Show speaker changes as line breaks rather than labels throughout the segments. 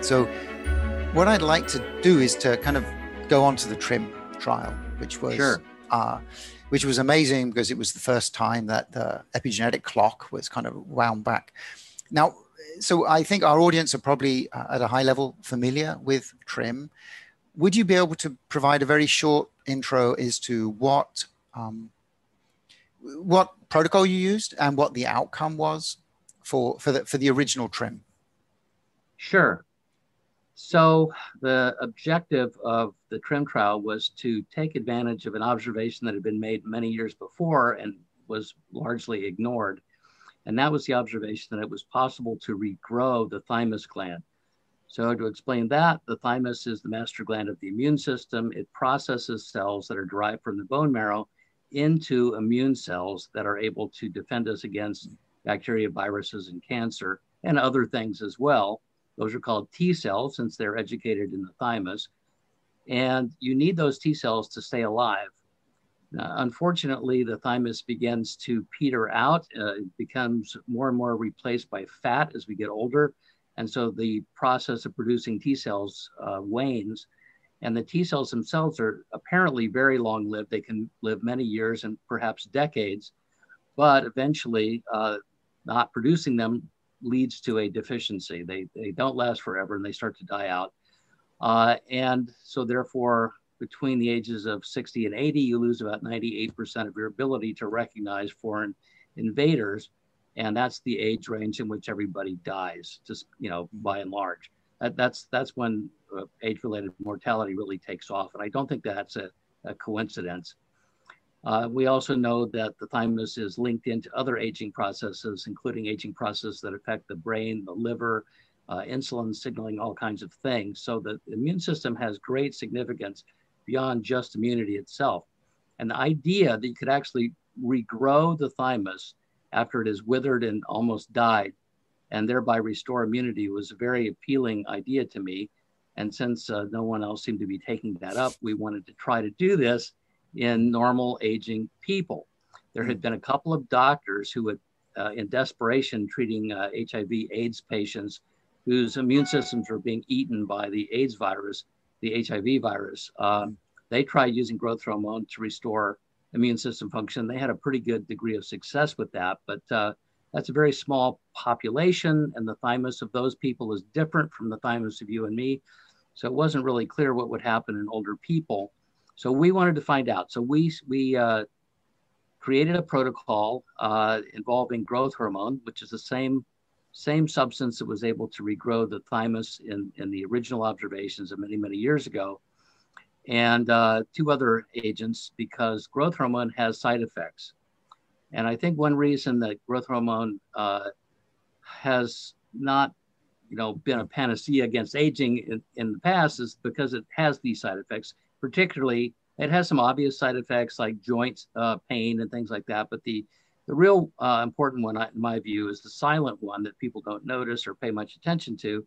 So, what I'd like to do is to kind of go on to the TRIM trial, which was
sure. uh,
which was amazing because it was the first time that the epigenetic clock was kind of wound back. Now, so I think our audience are probably uh, at a high level familiar with TRIM. Would you be able to provide a very short intro as to what um, what protocol you used and what the outcome was for for the for the original TRIM?
Sure. So the objective of the TRIM trial was to take advantage of an observation that had been made many years before and was largely ignored. And that was the observation that it was possible to regrow the thymus gland. So to explain that, the thymus is the master gland of the immune system. It processes cells that are derived from the bone marrow into immune cells that are able to defend us against bacteria, viruses, and cancer, and other things as well. Those are called T cells since they're educated in the thymus. And you need those T cells to stay alive. Unfortunately, the thymus begins to peter out. Uh, it becomes more and more replaced by fat as we get older. And so the process of producing T cells uh, wanes. And the T cells themselves are apparently very long lived. They can live many years and perhaps decades, but eventually, uh, not producing them leads to a deficiency. They, they don't last forever and they start to die out. Uh, and so, therefore, between the ages of 60 and 80, you lose about 98% of your ability to recognize foreign invaders. And that's the age range in which everybody dies, just, you know, by and large. That, that's, that's when uh, age related mortality really takes off. And I don't think that's a, a coincidence. Uh, we also know that the thymus is linked into other aging processes, including aging processes that affect the brain, the liver, uh, insulin signaling, all kinds of things. So the immune system has great significance beyond just immunity itself. And the idea that you could actually regrow the thymus after it is withered and almost died, and thereby restore immunity was a very appealing idea to me. And since uh, no one else seemed to be taking that up, we wanted to try to do this in normal aging people. There had been a couple of doctors who had, uh, in desperation, treating uh, HIV AIDS patients whose immune systems were being eaten by the AIDS virus, the HIV virus. Um, they tried using growth hormone to restore immune system function. They had a pretty good degree of success with that, but uh, that's a very small population, and the thymus of those people is different from the thymus of you and me. So it wasn't really clear what would happen in older people. So we wanted to find out. So we we uh, created a protocol uh, involving growth hormone, which is the same same substance that was able to regrow the thymus in, in the original observations of many many years ago, and uh, two other agents because growth hormone has side effects. And I think one reason that growth hormone uh, has not you know, been a panacea against aging in, in the past is because it has these side effects particularly it has some obvious side effects like joint uh, pain and things like that. But the the real uh, important one, in my view, is the silent one that people don't notice or pay much attention to,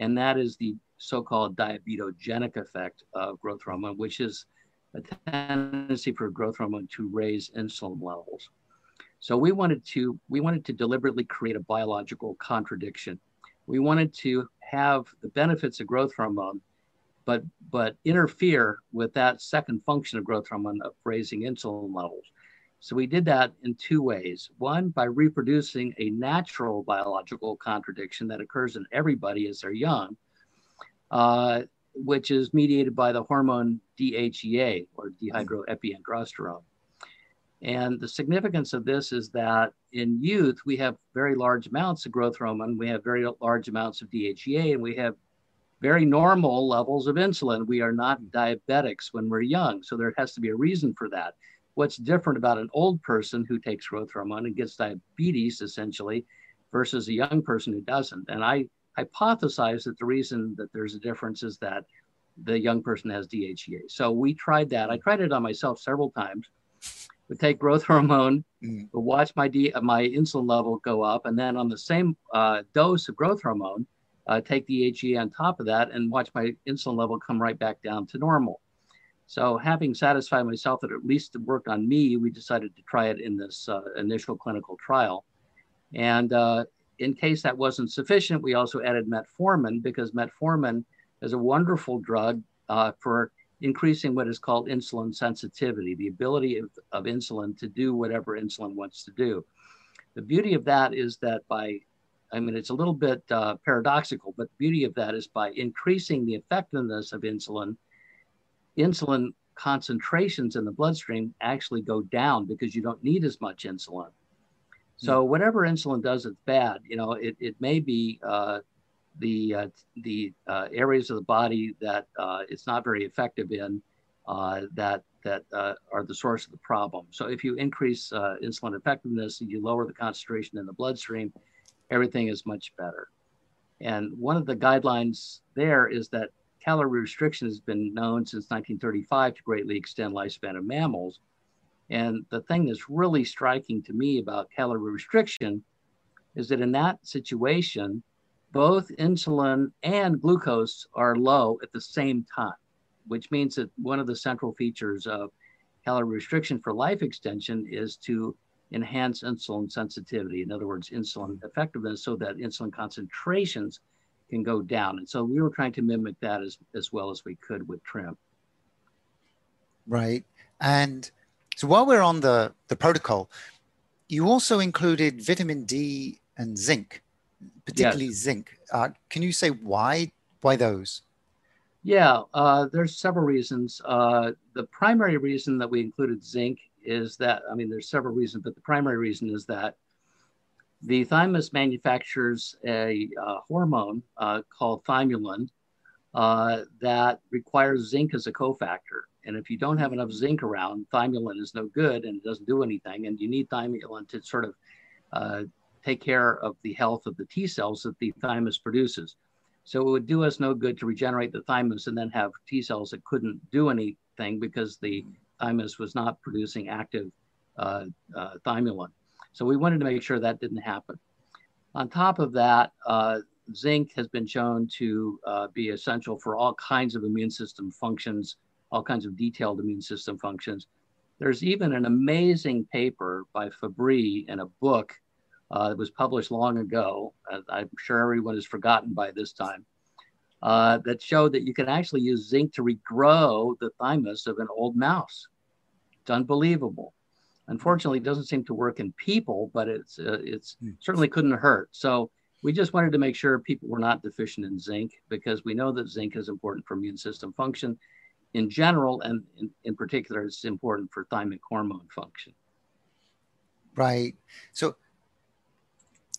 and that is the so-called diabetogenic effect of growth hormone, which is a tendency for growth hormone to raise insulin levels. So we wanted to we wanted to deliberately create a biological contradiction. We wanted to have the benefits of growth hormone but but interfere with that second function of growth hormone of raising insulin levels. So we did that in two ways. One, by reproducing a natural biological contradiction that occurs in everybody as they're young, uh, which is mediated by the hormone DHEA or dehydroepiandrosterone. And the significance of this is that in youth, we have very large amounts of growth hormone, we have very large amounts of DHEA, and we have very normal levels of insulin. We are not diabetics when we're young. So there has to be a reason for that. What's different about an old person who takes growth hormone and gets diabetes essentially versus a young person who doesn't? And I hypothesize that the reason that there's a difference is that the young person has DHEA. So we tried that. I tried it on myself several times. Would take growth hormone, mm. would watch my D, my insulin level go up, and then on the same uh, dose of growth hormone, uh, take DHEA on top of that and watch my insulin level come right back down to normal. So having satisfied myself that at least it worked on me, we decided to try it in this uh, initial clinical trial. And uh, in case that wasn't sufficient, we also added metformin because metformin is a wonderful drug uh, for increasing what is called insulin sensitivity, the ability of, of insulin to do whatever insulin wants to do. The beauty of that is that by, I mean, it's a little bit uh, paradoxical, but the beauty of that is by increasing the effectiveness of insulin, insulin concentrations in the bloodstream actually go down because you don't need as much insulin. So hmm. whatever insulin does, it's bad. You know, it, it may be uh, the uh, the uh, areas of the body that uh, it's not very effective in uh, that that uh, are the source of the problem. So if you increase insulin effectiveness and you lower the concentration in the bloodstream, everything is much better. And one of the guidelines there is that calorie restriction has been known since 1935 to greatly extend lifespan of mammals. And the thing that's really striking to me about calorie restriction is that in that situation, both insulin and glucose are low at the same time, which means that one of the central features of calorie restriction for life extension is to enhance insulin sensitivity. In other words, insulin effectiveness so that insulin concentrations can go down. And so we were trying to mimic that as, as well as we could with trim.
Right. And so while we're on the, the protocol, you also included vitamin D and zinc particularly yes. zinc. Uh, can you say why why those?
Yeah, uh, there's several reasons. Uh, the primary reason that we included zinc is that I mean there's several reasons, but the primary reason is that the thymus manufactures a uh, hormone uh, called thymulin uh, that requires zinc as a cofactor. And if you don't have enough zinc around, thymulin is no good and it doesn't do anything. And you need thymulin to sort of uh, take care of the health of the T cells that the thymus produces. So it would do us no good to regenerate the thymus and then have T cells that couldn't do anything because the thymus was not producing active uh, uh, thymulin. So we wanted to make sure that didn't happen. On top of that, uh, zinc has been shown to uh, be essential for all kinds of immune system functions, all kinds of detailed immune system functions. There's even an amazing paper by Fabris in a book uh, it was published long ago. I'm sure everyone has forgotten by this time. Uh, that showed that you can actually use zinc to regrow the thymus of an old mouse. It's unbelievable. Unfortunately, it doesn't seem to work in people, but it's uh, it's mm. certainly couldn't hurt. So we just wanted to make sure people were not deficient in zinc because we know that zinc is important for immune system function in general, and in, in particular, it's important for thymic hormone function.
Right. So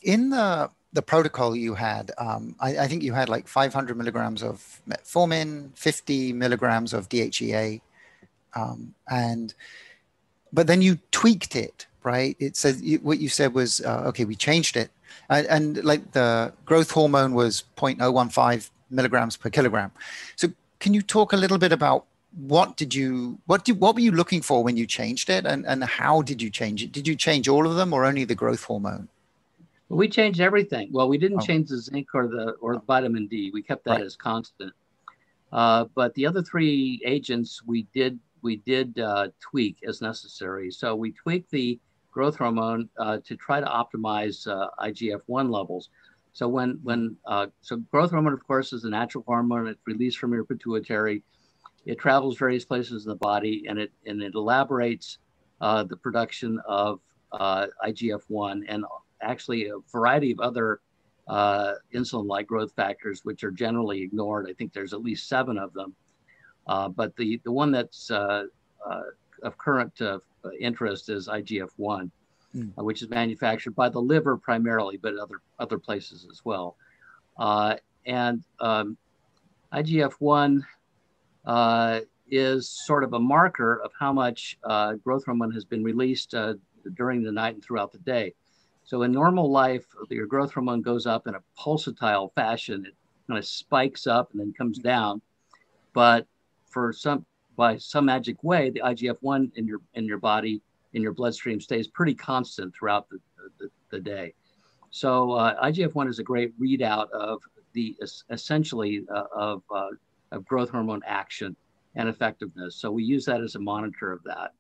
in the the protocol you had, um, I, I, think you had like 500 milligrams of metformin, 50 milligrams of DHEA, um, and but then you tweaked it, right? It says what you said was uh, okay. We changed it, and, and like the growth hormone was 0.015 milligrams per kilogram. So can you talk a little bit about what did you what did what were you looking for when you changed it, and and how did you change it? Did you change all of them or only the growth hormone?
We changed everything. Well, we didn't oh. change the zinc or the or the vitamin D. We kept that right. as constant. Uh, but the other three agents we did we did uh, tweak as necessary. So we tweaked the growth hormone uh, to try to optimize uh, IGF-1 levels. So when when uh, so growth hormone, of course, is a natural hormone. It's released from your pituitary. It travels various places in the body, and it and it elaborates uh, the production of IGF-1 and actually a variety of other uh, insulin-like growth factors, which are generally ignored. I think there's at least seven of them. Uh, but the, the one that's uh, uh of current uh, interest is IGF-1, mm. which is manufactured by the liver primarily, but other, other places as well. and um, IGF-1 is sort of a marker of how much growth hormone has been released during the night and throughout the day. So in normal life, your growth hormone goes up in a pulsatile fashion. It kind of spikes up and then comes down. But for some by some magic way, the IGF-1 in your in your body in your bloodstream stays pretty constant throughout the, the, the day. So uh, IGF-1 is a great readout of the essentially uh, of, uh, of growth hormone action and effectiveness. So we use that as a monitor of that.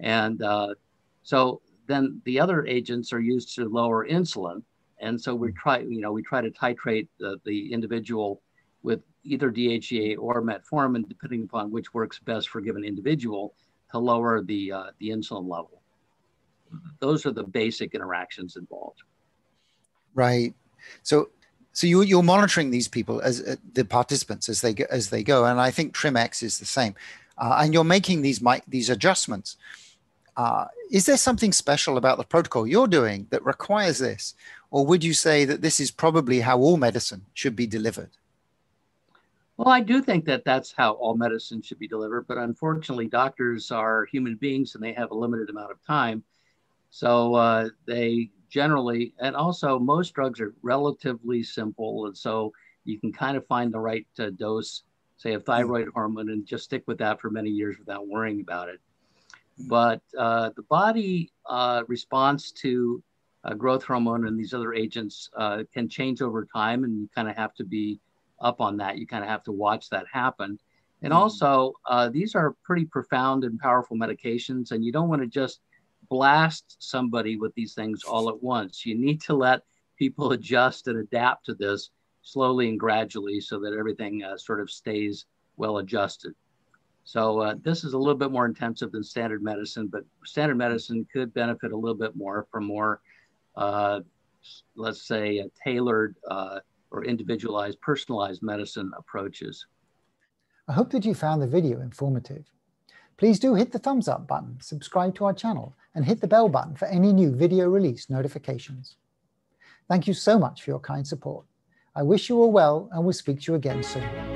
And uh, so then the other agents are used to lower insulin. and so we try, you know, we try to titrate the, the individual with either DHEA or metformin, depending upon which works best for a given individual, to lower the uh, the insulin level. Mm-hmm. Those are the basic interactions involved.
Right. So so you, you're monitoring these people as uh, the participants as they go, as they go, and I think TrimX is the same, uh, and you're making these these adjustments. Uh, is there something special about the protocol you're doing that requires this, or would you say that this is probably how all medicine should be delivered?
Well, I do think that that's how all medicine should be delivered, but unfortunately, doctors are human beings and they have a limited amount of time. So uh, they generally, and also most drugs are relatively simple. And so you can kind of find the right uh, dose, say, of thyroid hormone and just stick with that for many years without worrying about it. But uh, the body uh, response to uh, growth hormone and these other agents uh, can change over time, and you kind of have to be up on that. You kind of have to watch that happen. And mm. also, uh, these are pretty profound and powerful medications, and you don't want to just blast somebody with these things all at once. You need to let people adjust and adapt to this slowly and gradually so that everything uh, sort of stays well adjusted. So uh, this is a little bit more intensive than standard medicine, but standard medicine could benefit a little bit more from more, uh, let's say, tailored uh, or individualized, personalized medicine approaches.
I hope that you found the video informative. Please do hit the thumbs up button, subscribe to our channel, and hit the bell button for any new video release notifications. Thank you so much for your kind support. I wish you all well and we will speak to you again soon.